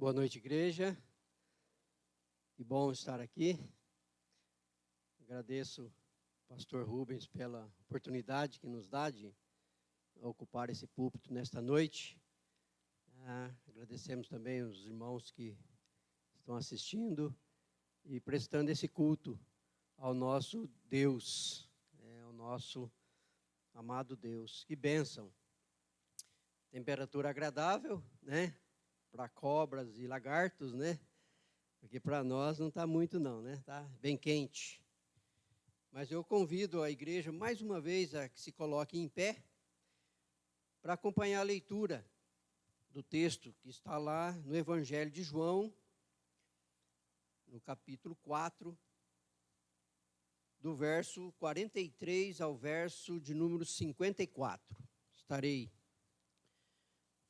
Boa noite, igreja. Que bom estar aqui. Agradeço ao pastor Rubens pela oportunidade que nos dá de ocupar esse púlpito nesta noite. Ah, agradecemos também os irmãos que estão assistindo e prestando esse culto ao nosso Deus, é, ao nosso amado Deus. Que bênção! Temperatura agradável, né? Para cobras e lagartos, né? Porque para nós não está muito não, né? Está bem quente. Mas eu convido a igreja mais uma vez a que se coloque em pé para acompanhar a leitura do texto que está lá no Evangelho de João, no capítulo 4, do verso 43 ao verso de número 54. Estarei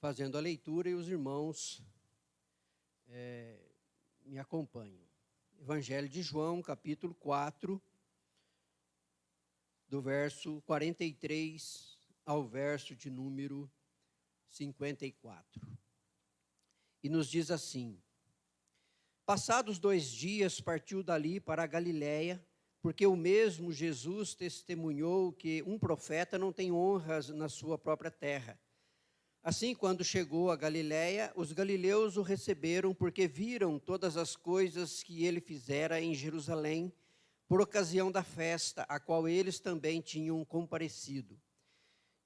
fazendo a leitura e os irmãos é, me acompanham. Evangelho de João, capítulo 4, do verso 43 ao verso de número 54. E nos diz assim: Passados dois dias, partiu dali para a Galiléia, porque o mesmo Jesus testemunhou que um profeta não tem honras na sua própria terra. Assim, quando chegou a Galiléia, os galileus o receberam porque viram todas as coisas que ele fizera em Jerusalém por ocasião da festa, a qual eles também tinham comparecido.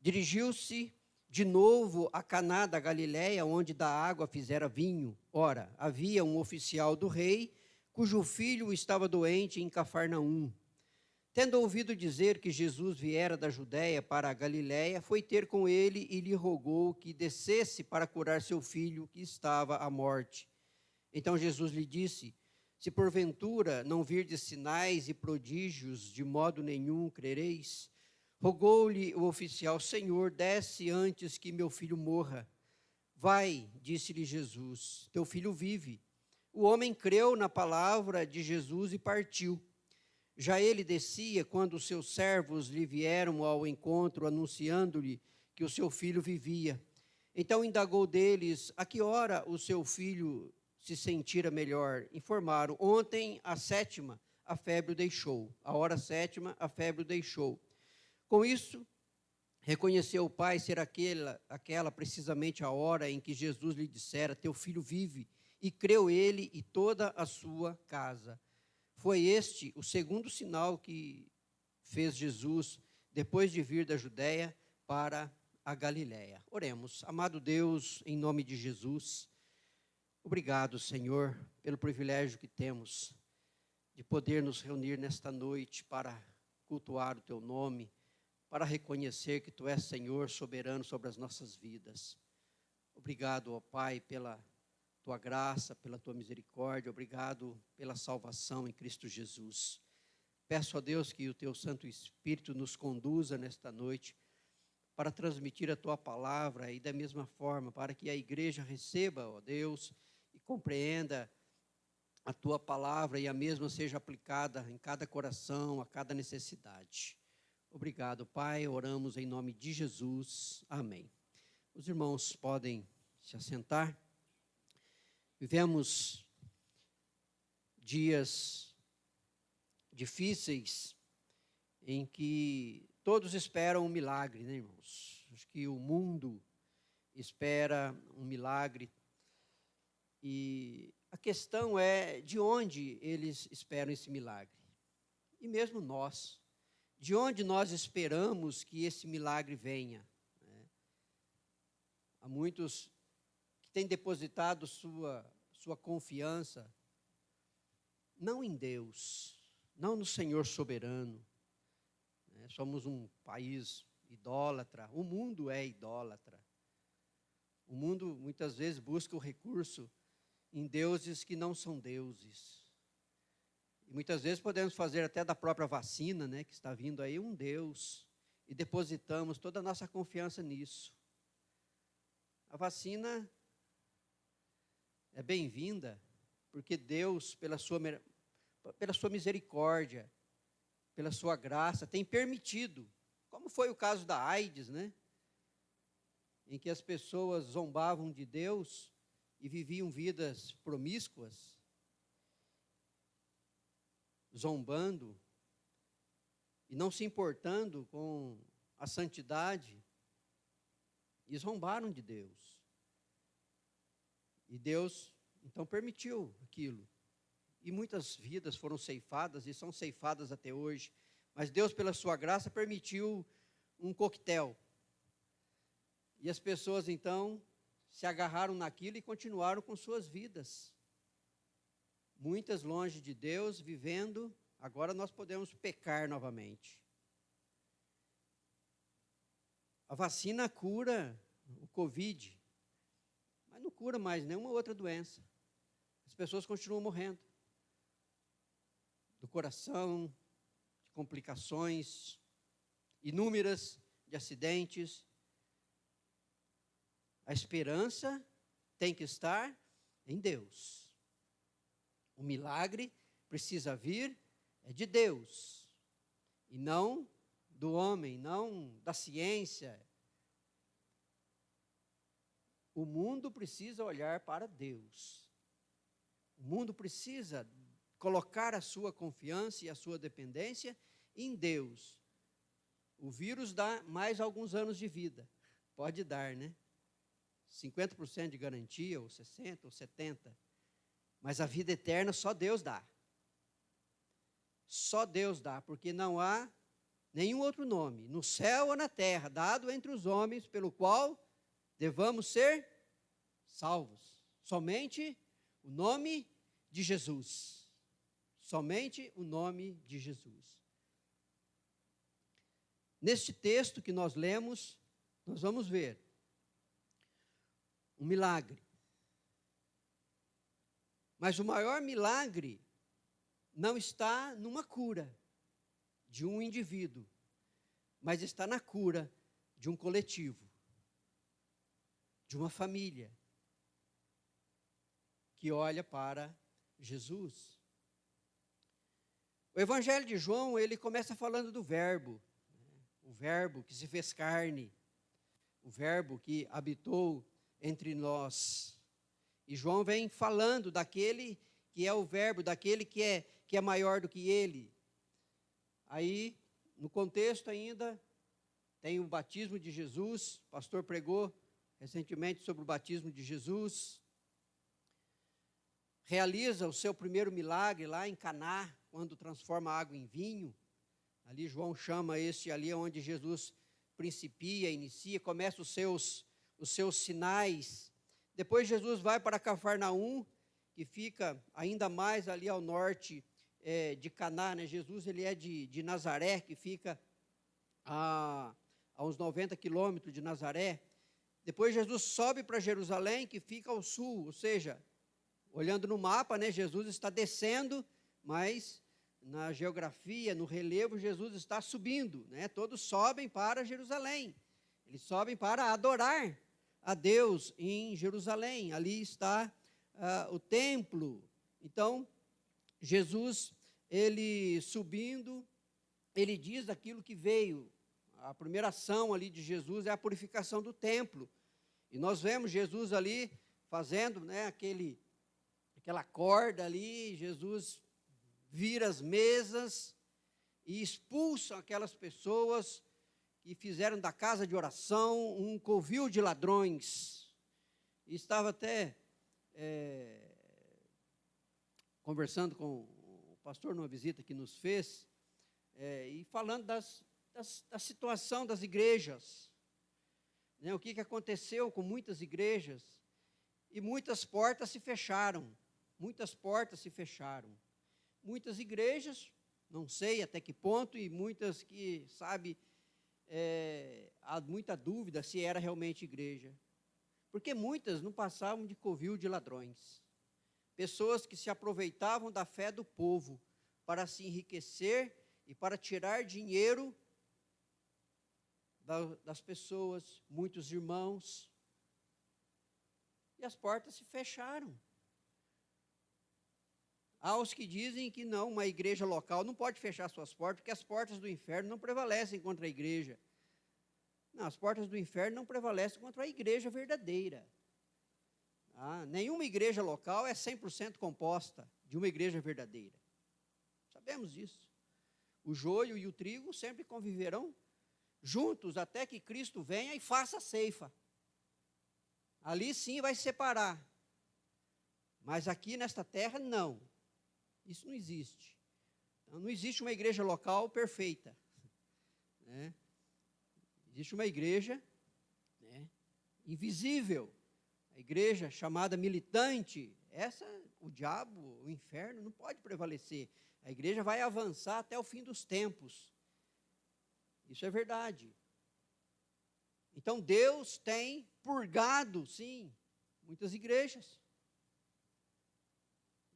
Dirigiu-se de novo a Caná da Galiléia, onde da água fizera vinho. Ora, havia um oficial do rei, cujo filho estava doente em Cafarnaum. Tendo ouvido dizer que Jesus viera da Judéia para a Galiléia, foi ter com ele e lhe rogou que descesse para curar seu filho, que estava à morte. Então Jesus lhe disse: Se porventura não virdes sinais e prodígios, de modo nenhum crereis. Rogou-lhe o oficial: Senhor, desce antes que meu filho morra. Vai, disse-lhe Jesus, teu filho vive. O homem creu na palavra de Jesus e partiu. Já ele descia quando os seus servos lhe vieram ao encontro, anunciando-lhe que o seu filho vivia. Então indagou deles a que hora o seu filho se sentira melhor. Informaram: ontem, a sétima, a febre o deixou. A hora sétima, a febre o deixou. Com isso, reconheceu o pai ser aquela, aquela precisamente a hora em que Jesus lhe dissera: Teu filho vive. E creu ele e toda a sua casa. Foi este o segundo sinal que fez Jesus depois de vir da Judéia para a Galiléia. Oremos. Amado Deus, em nome de Jesus, obrigado, Senhor, pelo privilégio que temos de poder nos reunir nesta noite para cultuar o teu nome, para reconhecer que tu és Senhor soberano sobre as nossas vidas. Obrigado, ó Pai, pela tua graça, pela tua misericórdia, obrigado pela salvação em Cristo Jesus. Peço a Deus que o teu Santo Espírito nos conduza nesta noite para transmitir a tua palavra e da mesma forma para que a igreja receba, ó Deus, e compreenda a tua palavra e a mesma seja aplicada em cada coração, a cada necessidade. Obrigado, Pai. Oramos em nome de Jesus. Amém. Os irmãos podem se assentar. Vivemos dias difíceis em que todos esperam um milagre, né, irmãos? Acho que o mundo espera um milagre e a questão é de onde eles esperam esse milagre. E mesmo nós, de onde nós esperamos que esse milagre venha. Né? Há muitos que têm depositado sua sua confiança não em Deus, não no Senhor soberano. Né? Somos um país idólatra, o mundo é idólatra. O mundo muitas vezes busca o recurso em deuses que não são deuses. E muitas vezes podemos fazer até da própria vacina, né, que está vindo aí, um Deus, e depositamos toda a nossa confiança nisso. A vacina é bem-vinda, porque Deus, pela sua, pela sua misericórdia, pela sua graça, tem permitido, como foi o caso da AIDS, né? Em que as pessoas zombavam de Deus e viviam vidas promíscuas, zombando e não se importando com a santidade, e zombaram de Deus. E Deus então permitiu aquilo. E muitas vidas foram ceifadas e são ceifadas até hoje. Mas Deus, pela sua graça, permitiu um coquetel. E as pessoas então se agarraram naquilo e continuaram com suas vidas. Muitas longe de Deus, vivendo, agora nós podemos pecar novamente. A vacina cura o Covid, não cura mais nenhuma outra doença. As pessoas continuam morrendo do coração, de complicações inúmeras, de acidentes. A esperança tem que estar em Deus. O milagre precisa vir é de Deus e não do homem, não da ciência. O mundo precisa olhar para Deus. O mundo precisa colocar a sua confiança e a sua dependência em Deus. O vírus dá mais alguns anos de vida. Pode dar, né? 50% de garantia, ou 60%, ou 70%. Mas a vida eterna só Deus dá. Só Deus dá, porque não há nenhum outro nome, no céu ou na terra, dado entre os homens, pelo qual devamos ser salvos. Somente o nome de Jesus. Somente o nome de Jesus. Neste texto que nós lemos, nós vamos ver um milagre. Mas o maior milagre não está numa cura de um indivíduo, mas está na cura de um coletivo, de uma família que olha para Jesus. O Evangelho de João, ele começa falando do Verbo, né? o Verbo que se fez carne, o Verbo que habitou entre nós. E João vem falando daquele que é o Verbo, daquele que é, que é maior do que ele, Aí, no contexto ainda, tem o batismo de Jesus, o pastor pregou recentemente sobre o batismo de Jesus. Realiza o seu primeiro milagre lá em Caná, quando transforma água em vinho. Ali João chama esse ali onde Jesus principia, inicia, começa os seus os seus sinais. Depois Jesus vai para Cafarnaum, que fica ainda mais ali ao norte é, de Caná, né? Jesus ele é de, de Nazaré, que fica a, a uns 90 quilômetros de Nazaré. Depois Jesus sobe para Jerusalém, que fica ao sul, ou seja, olhando no mapa, né, Jesus está descendo, mas na geografia, no relevo, Jesus está subindo, né? Todos sobem para Jerusalém. Eles sobem para adorar a Deus em Jerusalém. Ali está uh, o templo. Então, Jesus, ele subindo, ele diz aquilo que veio. A primeira ação ali de Jesus é a purificação do templo. E nós vemos Jesus ali fazendo, né, aquele aquela corda ali, Jesus vira as mesas e expulsa aquelas pessoas que fizeram da casa de oração um covil de ladrões. E estava até é, conversando com o pastor numa visita que nos fez, é, e falando das, da situação das igrejas. Né, o que, que aconteceu com muitas igrejas. E muitas portas se fecharam. Muitas portas se fecharam. Muitas igrejas, não sei até que ponto, e muitas que, sabe, é, há muita dúvida se era realmente igreja. Porque muitas não passavam de covil de ladrões pessoas que se aproveitavam da fé do povo para se enriquecer e para tirar dinheiro das pessoas, muitos irmãos. E as portas se fecharam. Há os que dizem que não, uma igreja local não pode fechar suas portas, porque as portas do inferno não prevalecem contra a igreja. Não, as portas do inferno não prevalecem contra a igreja verdadeira. Tá? Nenhuma igreja local é 100% composta de uma igreja verdadeira. Sabemos disso. O joio e o trigo sempre conviverão juntos até que Cristo venha e faça a ceifa. Ali sim vai separar. Mas aqui nesta terra, não. Isso não existe. Então, não existe uma igreja local perfeita. Né? Existe uma igreja né, invisível. A igreja chamada militante, essa, o diabo, o inferno, não pode prevalecer. A igreja vai avançar até o fim dos tempos. Isso é verdade. Então Deus tem purgado, sim, muitas igrejas.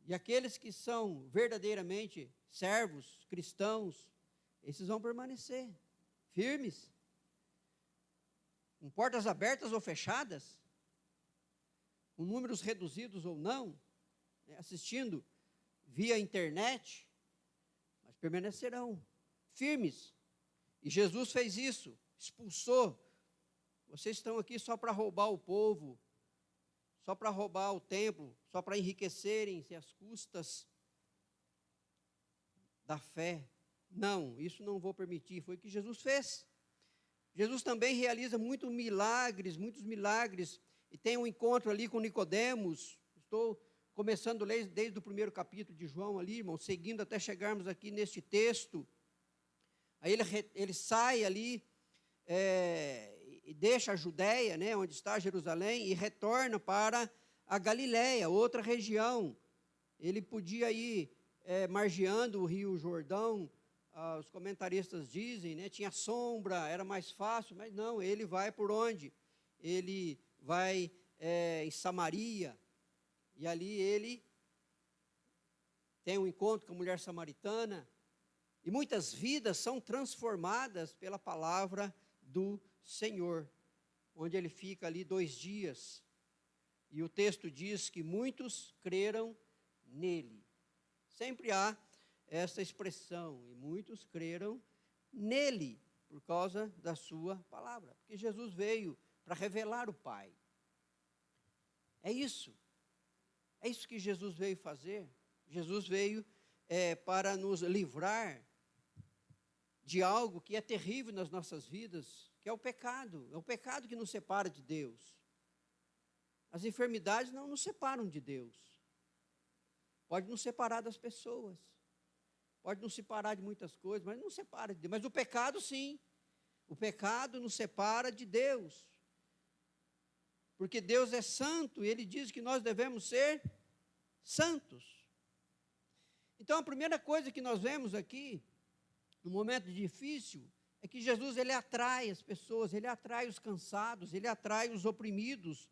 E aqueles que são verdadeiramente servos, cristãos, esses vão permanecer firmes, com portas abertas ou fechadas, com números reduzidos ou não, né, assistindo via internet, mas permanecerão firmes. E Jesus fez isso, expulsou. Vocês estão aqui só para roubar o povo, só para roubar o templo, só para enriquecerem-se às custas da fé. Não, isso não vou permitir. Foi o que Jesus fez. Jesus também realiza muitos milagres, muitos milagres e tem um encontro ali com Nicodemos. Estou começando desde, desde o primeiro capítulo de João ali, irmão, seguindo até chegarmos aqui neste texto. Aí ele, ele sai ali é, e deixa a Judéia, né, onde está Jerusalém, e retorna para a Galiléia, outra região. Ele podia ir é, margeando o rio Jordão, ah, os comentaristas dizem, né, tinha sombra, era mais fácil, mas não, ele vai por onde? Ele vai é, em Samaria, e ali ele tem um encontro com a mulher samaritana, e muitas vidas são transformadas pela palavra do Senhor, onde ele fica ali dois dias, e o texto diz que muitos creram nele. Sempre há essa expressão, e muitos creram nele, por causa da sua palavra, porque Jesus veio para revelar o Pai. É isso. É isso que Jesus veio fazer. Jesus veio é, para nos livrar de algo que é terrível nas nossas vidas, que é o pecado. É o pecado que nos separa de Deus. As enfermidades não nos separam de Deus. Pode nos separar das pessoas. Pode nos separar de muitas coisas, mas não separa de Deus. Mas o pecado, sim. O pecado nos separa de Deus porque Deus é santo e ele diz que nós devemos ser santos. Então a primeira coisa que nós vemos aqui, no momento difícil, é que Jesus ele atrai as pessoas, ele atrai os cansados, ele atrai os oprimidos.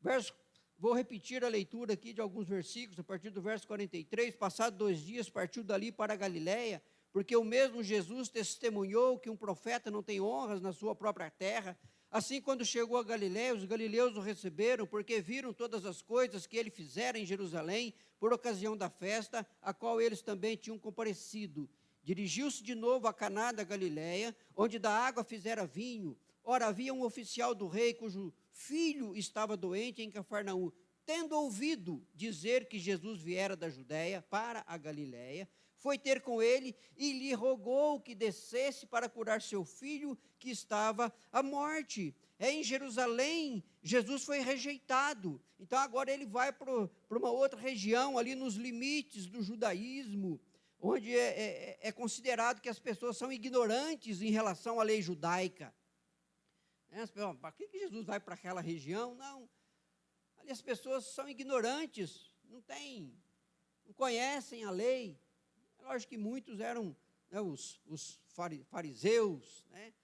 Verso, vou repetir a leitura aqui de alguns versículos, a partir do verso 43. Passados dois dias, partiu dali para a Galiléia, porque o mesmo Jesus testemunhou que um profeta não tem honras na sua própria terra. Assim, quando chegou a Galiléia, os galileus o receberam, porque viram todas as coisas que ele fizera em Jerusalém, por ocasião da festa, a qual eles também tinham comparecido. Dirigiu-se de novo a Caná da Galiléia, onde da água fizera vinho. Ora, havia um oficial do rei, cujo filho estava doente em Cafarnaum. Tendo ouvido dizer que Jesus viera da Judéia para a Galiléia, foi ter com ele e lhe rogou que descesse para curar seu filho que estava à morte. É em Jerusalém, Jesus foi rejeitado. Então agora ele vai para uma outra região, ali nos limites do judaísmo, onde é, é, é considerado que as pessoas são ignorantes em relação à lei judaica. É, para que Jesus vai para aquela região? Não. Ali as pessoas são ignorantes, não têm, não conhecem a lei. É lógico que muitos eram né, os, os fariseus, né?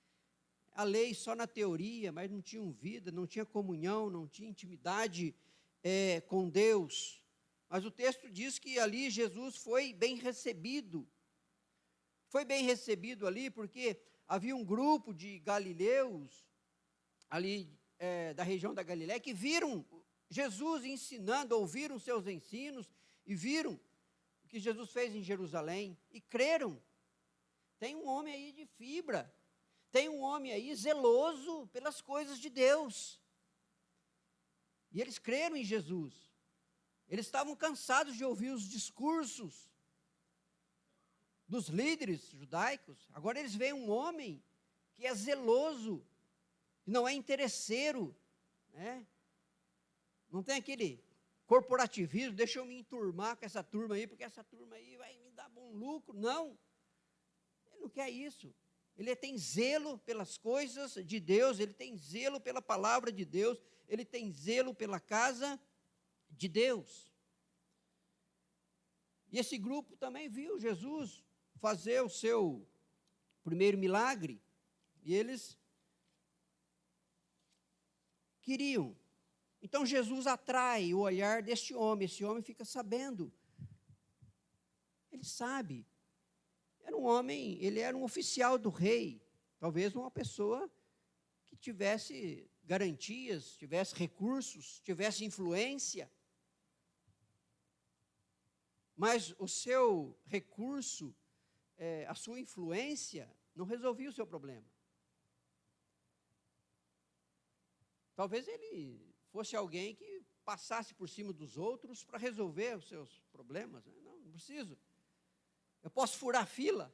a lei só na teoria, mas não tinham vida, não tinha comunhão, não tinha intimidade é, com Deus. Mas o texto diz que ali Jesus foi bem recebido. Foi bem recebido ali porque havia um grupo de galileus ali é, da região da Galiléia que viram Jesus ensinando, ouviram seus ensinos e viram o que Jesus fez em Jerusalém e creram. Tem um homem aí de fibra, tem um homem aí zeloso pelas coisas de Deus. E eles creram em Jesus. Eles estavam cansados de ouvir os discursos dos líderes judaicos. Agora eles veem um homem que é zeloso, que não é interesseiro, né? Não tem aquele corporativismo, deixa eu me enturmar com essa turma aí, porque essa turma aí vai me dar bom lucro. Não. Ele não quer isso. Ele tem zelo pelas coisas de Deus, ele tem zelo pela palavra de Deus, ele tem zelo pela casa de Deus. E esse grupo também viu Jesus fazer o seu primeiro milagre, e eles queriam. Então Jesus atrai o olhar deste homem, esse homem fica sabendo. Ele sabe. Era um homem, ele era um oficial do rei, talvez uma pessoa que tivesse garantias, tivesse recursos, tivesse influência. Mas o seu recurso, é, a sua influência, não resolvia o seu problema. Talvez ele fosse alguém que passasse por cima dos outros para resolver os seus problemas. Né? Não, não preciso. Eu posso furar fila.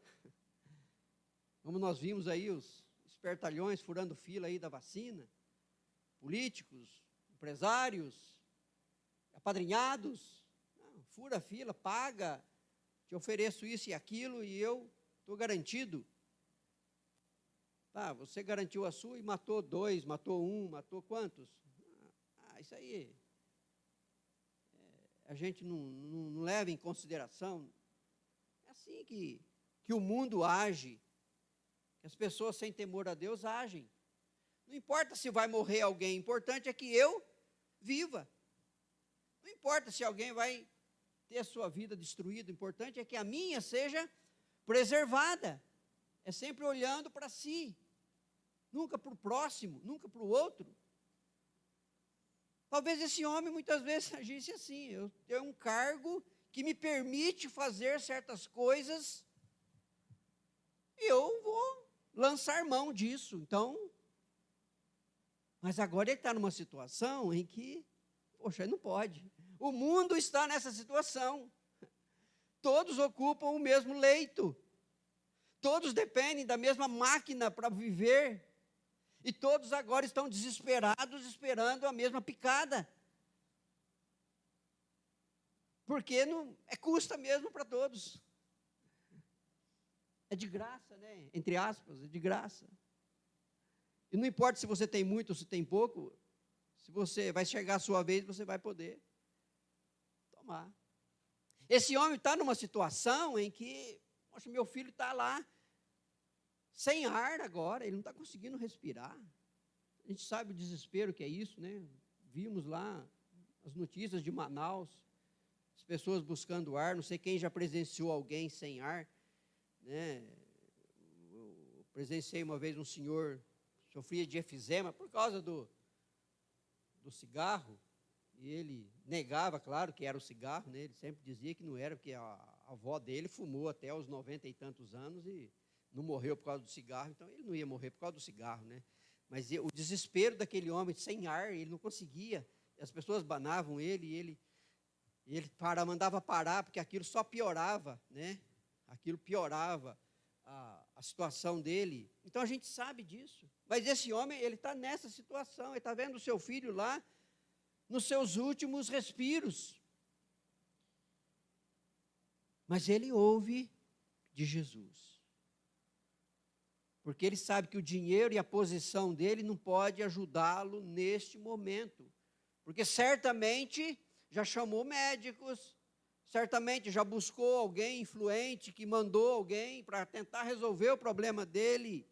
Como nós vimos aí os espertalhões furando fila aí da vacina, políticos, empresários, apadrinhados, fura fila, paga, te ofereço isso e aquilo e eu estou garantido. Tá, você garantiu a sua e matou dois, matou um, matou quantos? Ah, isso aí é, a gente não, não, não, leva em consideração. É assim que, que o mundo age, que as pessoas sem temor a Deus agem. Não importa se vai morrer alguém, o importante é que eu viva. Não importa se alguém vai ter a sua vida destruída, o importante é que a minha seja preservada. É sempre olhando para si nunca para o próximo, nunca para o outro. Talvez esse homem muitas vezes agisse assim: eu tenho um cargo que me permite fazer certas coisas e eu vou lançar mão disso. Então, mas agora ele está numa situação em que, poxa, ele não pode. O mundo está nessa situação. Todos ocupam o mesmo leito. Todos dependem da mesma máquina para viver. E todos agora estão desesperados, esperando a mesma picada. Porque não, é custa mesmo para todos. É de graça, né? Entre aspas, é de graça. E não importa se você tem muito ou se tem pouco, se você vai chegar a sua vez, você vai poder Esse homem está numa situação em que, poxa, meu filho está lá sem ar agora, ele não está conseguindo respirar. A gente sabe o desespero que é isso, né? Vimos lá as notícias de Manaus, as pessoas buscando ar. Não sei quem já presenciou alguém sem ar, né? Eu presenciei uma vez um senhor sofria de efizema por causa do, do cigarro e ele negava, claro, que era o cigarro, né? Ele sempre dizia que não era, porque a, avó dele fumou até os noventa e tantos anos e não morreu por causa do cigarro, então ele não ia morrer por causa do cigarro, né? Mas o desespero daquele homem sem ar, ele não conseguia. As pessoas banavam ele e ele, ele para, mandava parar, porque aquilo só piorava, né? Aquilo piorava a, a situação dele. Então a gente sabe disso. Mas esse homem, ele está nessa situação, ele está vendo o seu filho lá, nos seus últimos respiros. Mas ele ouve de Jesus. Porque ele sabe que o dinheiro e a posição dele não pode ajudá-lo neste momento. Porque certamente já chamou médicos, certamente já buscou alguém influente que mandou alguém para tentar resolver o problema dele.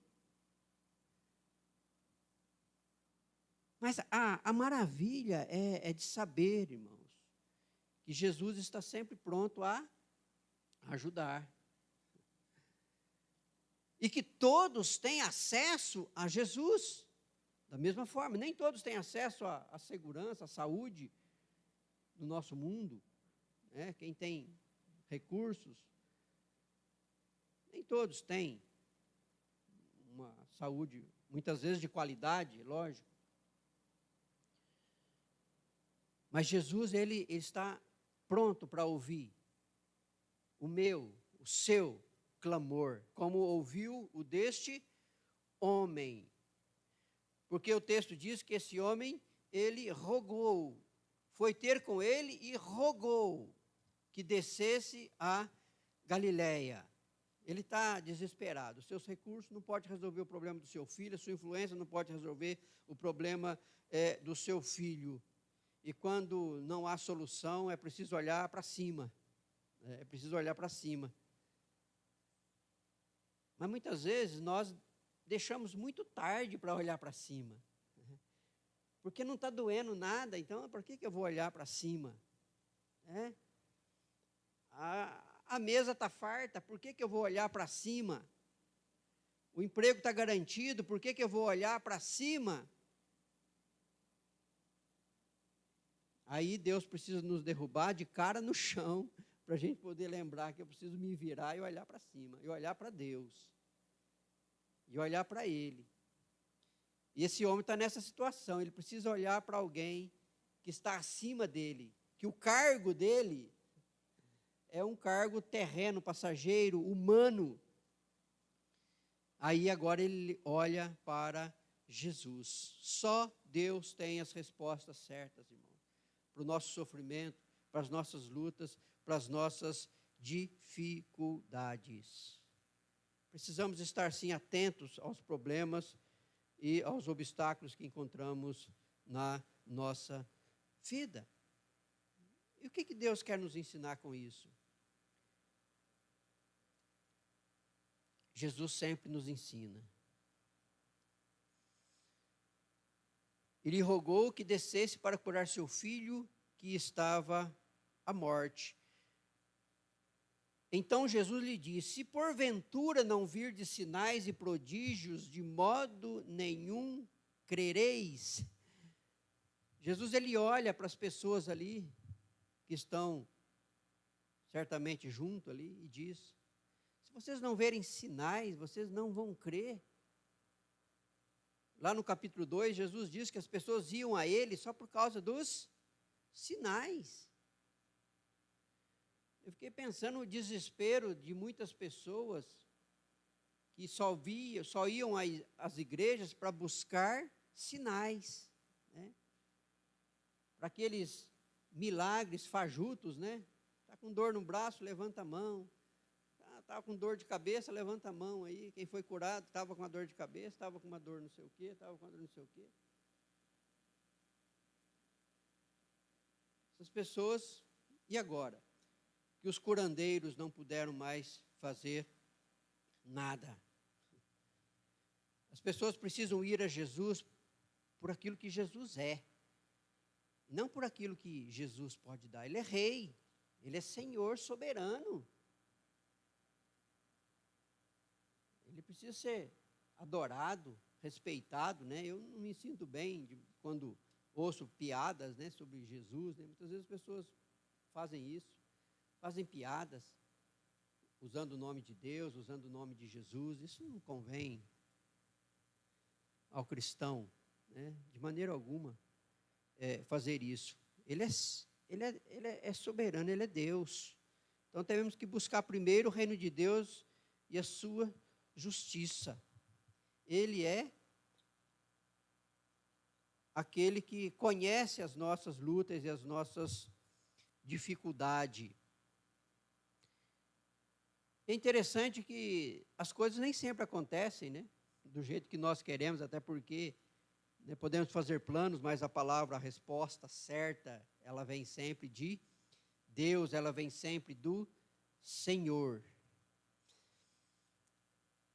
Mas a, a maravilha é, é de saber, irmãos, que Jesus está sempre pronto a ajudar e que todos têm acesso a Jesus. Da mesma forma, nem todos têm acesso à, segurança, à saúde no nosso mundo. Né? Quem tem recursos, nem todos têm uma saúde, muitas vezes de qualidade, lógico. Mas Jesus, ele, ele está pronto para ouvir o meu, o seu clamor, como ouviu o deste homem. Porque o texto diz que esse homem, ele rogou, foi ter com ele e rogou que descesse a Galiléia. Ele está desesperado. Seus recursos não podem resolver o problema do seu filho, a sua influência não pode resolver o problema é, do seu filho. E quando não há solução, é preciso olhar para cima. É, é preciso olhar para cima. Mas muitas vezes nós deixamos muito tarde para olhar para cima. Porque não está doendo nada, então por que, que eu vou olhar para cima? É? A, a mesa está farta, por que, que eu vou olhar para cima? O emprego está garantido, por que, que eu vou olhar para cima? Aí Deus precisa nos derrubar de cara no chão, para a gente poder lembrar que eu preciso me virar e olhar para cima, e olhar para Deus, e olhar para Ele. E esse homem está nessa situação, ele precisa olhar para alguém que está acima dele, que o cargo dele é um cargo terreno, passageiro, humano. Aí agora ele olha para Jesus. Só Deus tem as respostas certas, irmão, para o nosso sofrimento, para as nossas lutas, para as nossas dificuldades. Precisamos estar sim atentos aos problemas e aos obstáculos que encontramos na nossa vida. E o que, que Deus quer nos ensinar com isso? Jesus sempre nos ensina. Ele rogou que descesse para curar seu filho que estava à morte. Então Jesus lhe disse: Se porventura não vir de sinais e prodígios, de modo nenhum crereis. Jesus ele olha para as pessoas ali que estão certamente junto ali e diz: se vocês não verem sinais, vocês não vão crer. Lá no capítulo 2, Jesus diz que as pessoas iam a ele só por causa dos sinais. Eu fiquei pensando no desespero de muitas pessoas que só, via, só iam às igrejas para buscar sinais, né? para aqueles milagres fajutos, né? Está com dor no braço, levanta a mão estava com dor de cabeça, levanta a mão aí. Quem foi curado estava com uma dor de cabeça, estava com uma dor não sei o quê, estava com uma dor não sei o quê. Essas pessoas, e agora? Que os curandeiros não puderam mais fazer nada. As pessoas precisam ir a Jesus por aquilo que Jesus é, não por aquilo que Jesus pode dar. Ele é rei, ele é Senhor soberano. Ele precisa ser adorado, respeitado, né? Eu não me sinto bem de, quando ouço piadas, né, sobre Jesus, né? Muitas vezes as pessoas fazem isso, fazem piadas usando o nome de Deus, usando o nome de Jesus. Isso não convém ao cristão, né? De maneira alguma é, fazer isso. Ele é, ele, é, ele é, é soberano, ele é Deus. Então temos que buscar primeiro o reino de Deus e a sua justiça. Ele é aquele que conhece as nossas lutas e as nossas dificuldades. É interessante que as coisas nem sempre acontecem, né? Do jeito que nós queremos, até porque né, podemos fazer planos, mas a palavra, a resposta certa, ela vem sempre de Deus, ela vem sempre do Senhor.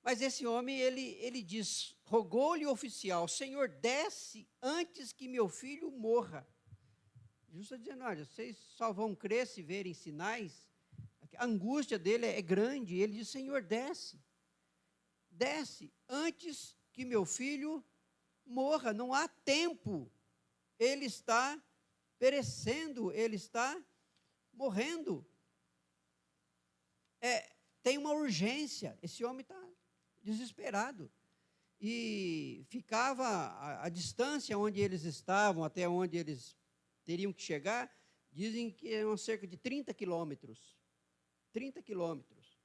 Mas esse homem, ele, ele diz: rogou-lhe o oficial, Senhor, desce antes que meu filho morra. Jesus está dizendo: olha, vocês só vão crer se verem sinais. A angústia dele é grande. Ele diz: Senhor, desce. Desce antes que meu filho morra. Não há tempo. Ele está perecendo, ele está morrendo. É, tem uma urgência. Esse homem está desesperado. E ficava a, a, distância onde eles estavam, até onde eles teriam que chegar, dizem que eram cerca de 30 quilômetros. 30 quilômetros.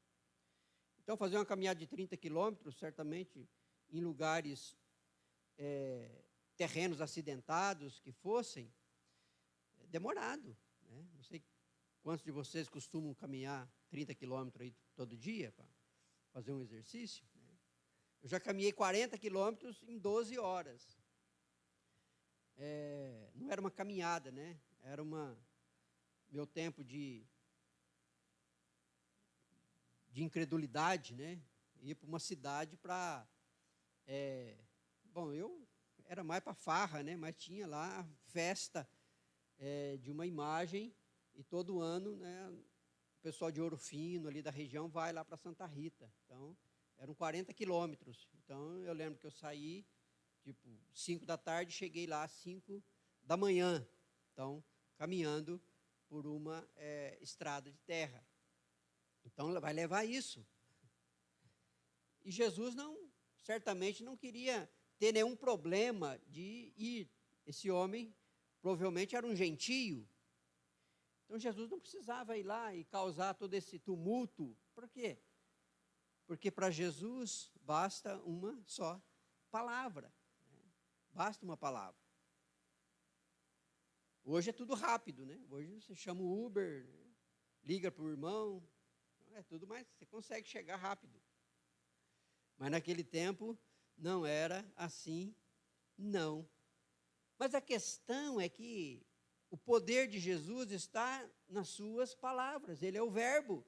Então, fazer uma caminhada de 30 quilômetros, certamente em lugares, é, terrenos acidentados que fossem, é demorado. Né? Não sei quantos de vocês costumam caminhar 30 quilômetros todo dia para fazer um exercício. Eu já caminhei 40 quilômetros em 12 horas. É, não era uma caminhada, né? Era uma meu tempo de de incredulidade, né? Ia para uma cidade para. É, bom, eu era mais para farra, né? Mas tinha lá festa é, de uma imagem e todo ano, né? O pessoal de Ouro Fino ali da região vai lá para Santa Rita. Então eram 40 quilômetros. Então eu lembro que eu saí tipo 5 da tarde, cheguei lá às 5 da manhã. Então caminhando por uma é, estrada de terra. Então vai levar isso. E Jesus não, certamente não queria ter nenhum problema de ir. Esse homem provavelmente era um gentio. Então Jesus não precisava ir lá e causar todo esse tumulto. Por quê? Porque para Jesus basta uma só palavra. Né? Basta uma palavra. Hoje é tudo rápido, né? Hoje você chama o Uber, liga para o irmão, é tudo mais, você consegue chegar rápido. Mas naquele tempo não era assim, não. Mas a questão é que o poder de Jesus está nas suas palavras, ele é o Verbo.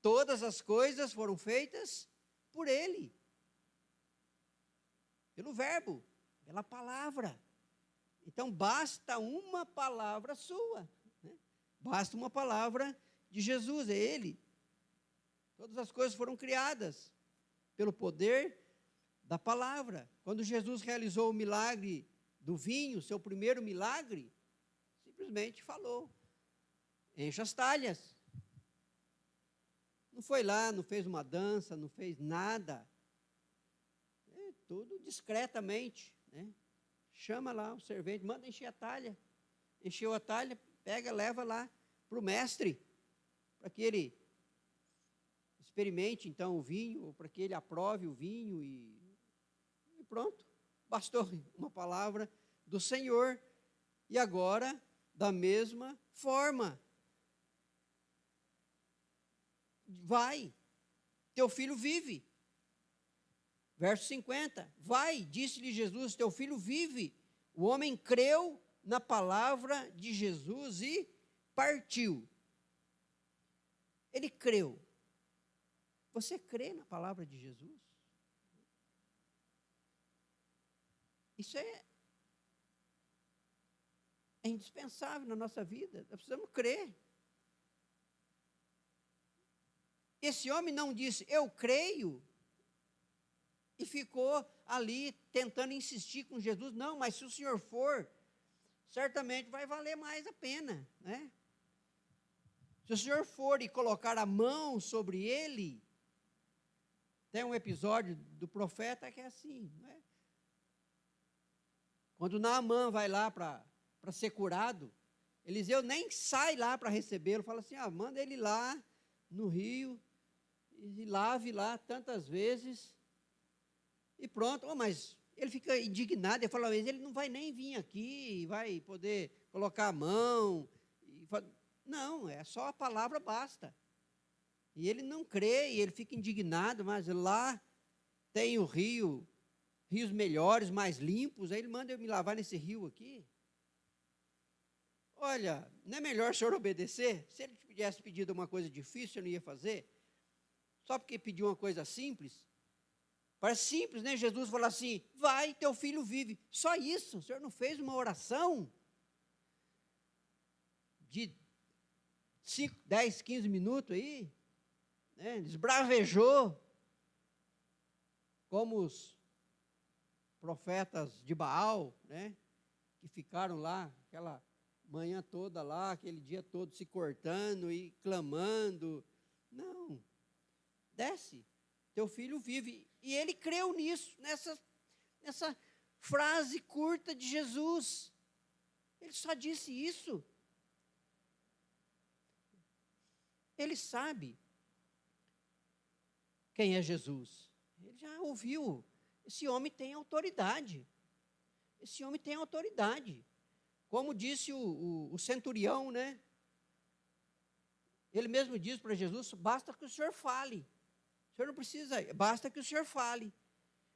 Todas as coisas foram feitas por ele, pelo Verbo, pela palavra. Então basta uma palavra sua, né? basta uma palavra de Jesus, é Ele. Todas as coisas foram criadas pelo poder da palavra. Quando Jesus realizou o milagre do vinho, seu primeiro milagre, simplesmente falou: encha as talhas. Não foi lá, não fez uma dança, não fez nada. É, tudo discretamente. Né? Chama lá o servente, manda encher a talha. Encheu a talha, pega, leva lá para o mestre para que ele experimente então o vinho, para que ele aprove o vinho e, e pronto. Bastou uma palavra do Senhor. E agora, da mesma forma, vai, teu filho vive. Verso 50, vai, disse-lhe Jesus, teu filho vive. O homem creu na palavra de Jesus e partiu. Ele creu. Você crê na palavra de Jesus? Isso é, é indispensável na nossa vida. Nós precisamos crer. Esse homem não disse, eu creio, e ficou ali tentando insistir com Jesus. Não, mas se o senhor for, certamente vai valer mais a pena, né? Se o Senhor for e colocar a mão sobre ele, tem um episódio do profeta que é assim, né? Quando Naamã vai lá para ser curado, Eliseu nem sai lá para recebê-lo, fala assim: ah, manda ele lá no rio e lave lá tantas vezes e pronto. Oh, mas ele fica indignado, ele fala: mas ele não vai nem vir aqui, vai poder colocar a mão. Não, é só a palavra basta. E ele não crê, e ele fica indignado, mas lá tem o rio, rios melhores, mais limpos, aí ele manda eu me lavar nesse rio aqui. Olha, não é melhor o senhor obedecer? Se ele tivesse pedido uma coisa difícil, eu não ia fazer. Só porque pediu uma coisa simples. Parece simples, né? Jesus falou assim: vai, teu filho vive. Só isso. O senhor não fez uma oração de 5, 10, 15 minutos aí, né, esbravejou, como os profetas de Baal, né, que ficaram lá aquela manhã toda lá, aquele dia todo se cortando e clamando. Não, desce, teu filho vive. E ele creu nisso, nessa, nessa frase curta de Jesus. Ele só disse isso. Ele sabe quem é Jesus. Ele já ouviu. Esse homem tem autoridade. Esse homem tem autoridade. Como disse o, o, o centurião, né? Ele mesmo diz para Jesus: basta que o senhor fale. O senhor não precisa, basta que o senhor fale.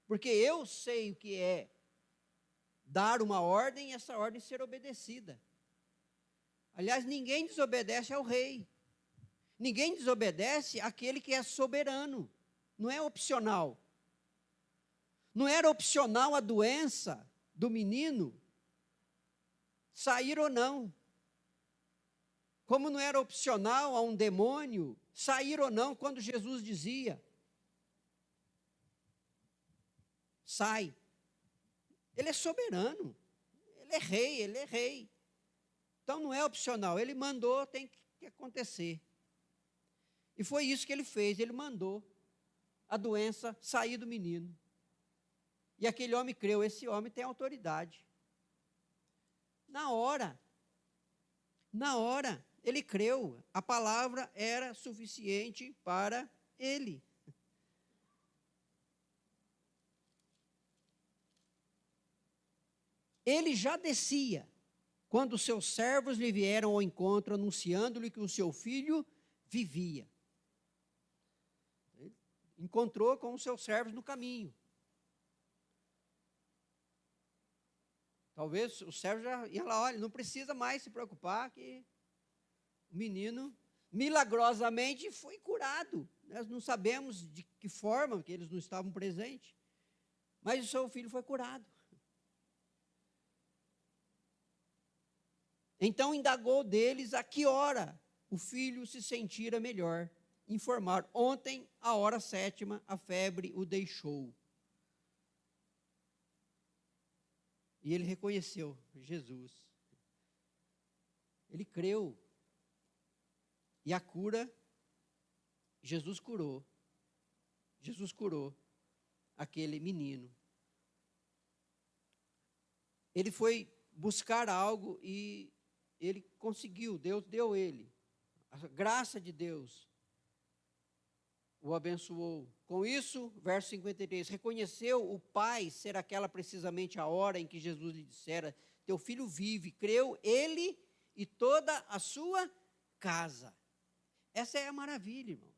Porque eu sei o que é dar uma ordem e essa ordem ser obedecida. Aliás, ninguém desobedece ao rei. Ninguém desobedece àquele que é soberano. Não é opcional. Não era opcional a doença do menino sair ou não. Como não era opcional a um demônio sair ou não quando Jesus dizia: sai. Ele é soberano. Ele é rei, ele é rei. Então não é opcional. Ele mandou, tem que acontecer. E foi isso que ele fez. Ele mandou a doença sair do menino. E aquele homem creu. Esse homem tem autoridade. Na hora, na hora, ele creu. A palavra era suficiente para ele. Ele já descia quando seus servos lhe vieram ao encontro, anunciando-lhe que o seu filho vivia. encontrou com os seus servos no caminho. Talvez o servo já ia lá, olha, não precisa mais se preocupar que menino milagrosamente foi curado. Nós não sabemos de que forma, que eles não estavam presentes, mas o seu filho foi curado. Então indagou deles a que hora o filho se sentira melhor. Informar: ontem, a hora sétima, a febre o deixou. E ele reconheceu Jesus. Ele creu. E a cura, Jesus curou. Jesus curou aquele menino. Ele foi buscar algo e ele conseguiu, Deus deu ele. A graça de Deus o abençoou. Com isso, verso 53, reconheceu o pai ser aquela precisamente a hora em que Jesus lhe dissera: Teu filho vive. Creu ele e toda a sua casa. Essa é a maravilha, irmãos.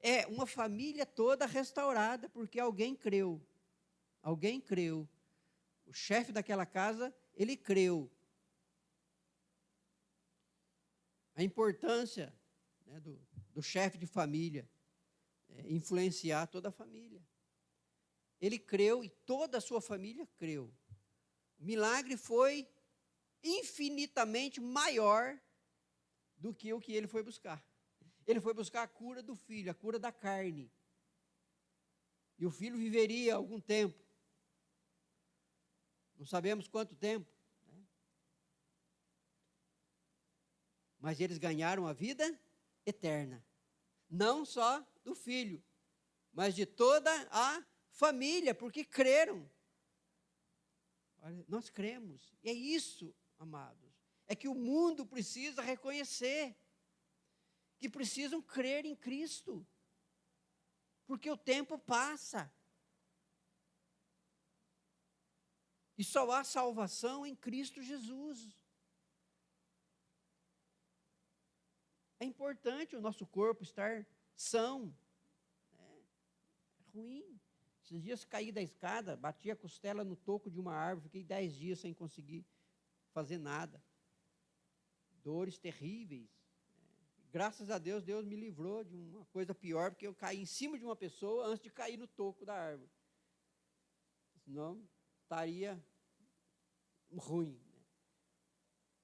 É uma família toda restaurada porque alguém creu. Alguém creu. O chefe daquela casa, ele creu. A importância né, do, do chefe de família é, influenciar toda a família. Ele creu e toda a sua família creu. O milagre foi infinitamente maior do que o que ele foi buscar. Ele foi buscar a cura do filho, a cura da carne. E o filho viveria algum tempo. Não sabemos quanto tempo. mas eles ganharam a vida eterna. Não só do filho, mas de toda a família, porque creram. Olha, nós cremos. E é isso, amados. É que o mundo precisa reconhecer que precisam crer em Cristo. Porque o tempo passa. E só há salvação em Cristo Jesus. É importante o nosso corpo estar são. É, é ruim. Esses dias caí da escada, bati a costela no toco de uma árvore, fiquei dez dias sem conseguir fazer nada. Dores terríveis. É, graças a Deus, Deus me livrou de uma coisa pior, porque eu caí em cima de uma pessoa antes de cair no toco da árvore. Senão, estaria ruim. Né?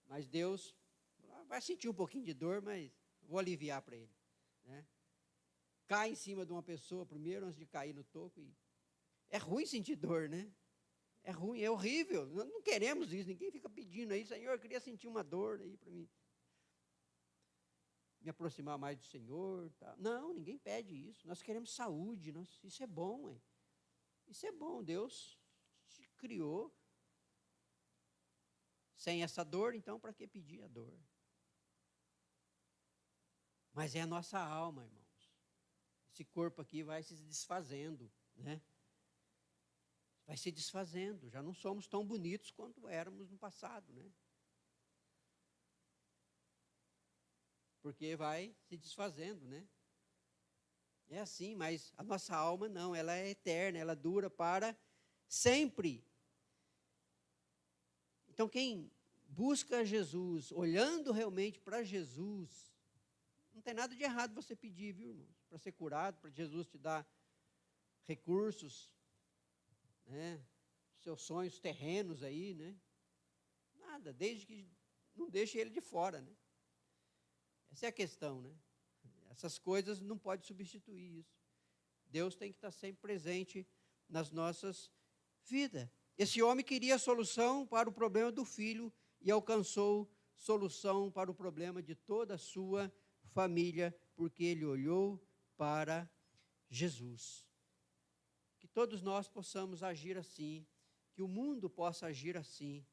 Mas Deus vai sentir um pouquinho de dor, mas vou aliviar para ele. Né? Cai em cima de uma pessoa primeiro, antes de cair no toco. E... É ruim sentir dor, né? É ruim, é horrível. Nós não queremos isso. Ninguém fica pedindo aí, Senhor, eu queria sentir uma dor aí para mim. Me aproximar mais do Senhor. Tá. Não, ninguém pede isso. Nós queremos saúde. Nós, isso é bom, hein? Isso é bom. Deus te criou sem essa dor, então para que pedir a dor? Mas é a nossa alma, irmãos. Esse corpo aqui vai se desfazendo, né? Vai se desfazendo. Já não somos tão bonitos quanto éramos no passado, né? Porque vai se desfazendo, né? É assim, mas a nossa alma não, ela é eterna, ela dura para sempre. Então, quem busca Jesus, olhando realmente para Jesus, não tem nada de errado você pedir, viu, irmãos? Para ser curado, para Jesus te dar recursos, né? Seus sonhos terrenos aí, né? Nada, desde que não deixe ele de fora, né? Essa é a questão, né? Essas coisas não pode substituir isso. Deus tem que estar sempre presente nas nossas vidas. Esse homem queria solução para o problema do filho e alcançou solução para o problema de toda a sua família, porque ele olhou para Jesus. Todos nós possamos agir assim, que o mundo possa agir assim,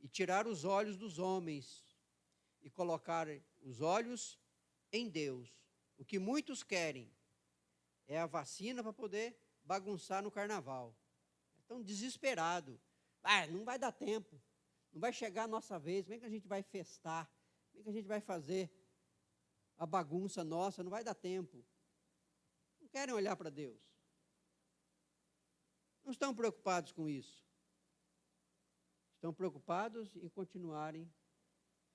e tirar os olhos dos homens e colocar os olhos em Deus. O que muitos querem é a vacina para poder bagunçar no carnaval. Estão desesperados. Ah, não vai dar tempo. Não vai chegar a nossa vez. Como é que a gente vai festar? Como é que a gente vai fazer a bagunça nossa? Não vai dar tempo. Não querem olhar para Deus. Não estão preocupados com isso. Estão preocupados em continuarem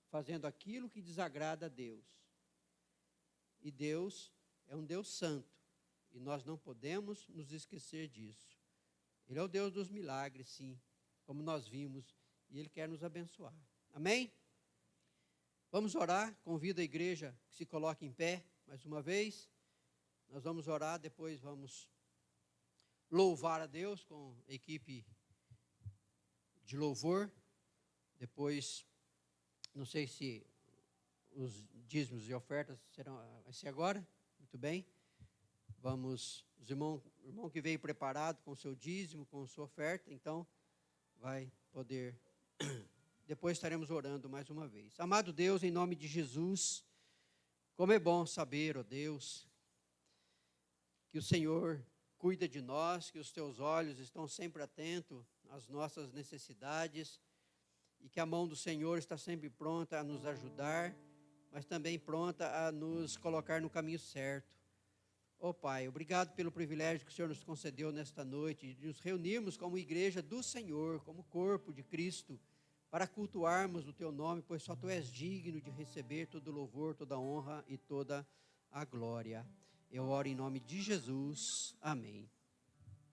fazendo aquilo que desagrada a Deus. E Deus é um Deus santo, e nós não podemos nos esquecer disso. Ele é o Deus dos milagres, sim, como nós vimos, e Ele quer nos abençoar. Amém? Vamos orar, convido a igreja que se coloque em pé mais uma vez. Nós vamos orar, depois vamos louvar a Deus com a equipe de louvor. Depois não sei se os dízimos e ofertas serão vai ser agora. Muito bem. Vamos, os irmãos, o irmão que veio preparado com seu dízimo, com sua oferta, então vai poder depois estaremos orando mais uma vez. Amado Deus, em nome de Jesus, como é bom saber, ó Deus, que o Senhor cuida de nós, que os teus olhos estão sempre atentos às nossas necessidades e que a mão do Senhor está sempre pronta a nos ajudar, mas também pronta a nos colocar no caminho certo. Ó oh, Pai, obrigado pelo privilégio que o Senhor nos concedeu nesta noite de nos reunirmos como igreja do Senhor, como corpo de Cristo, para cultuarmos o Teu nome, pois só Tu és digno de receber todo louvor, toda honra e toda a glória. Eu oro em nome de Jesus. Amém.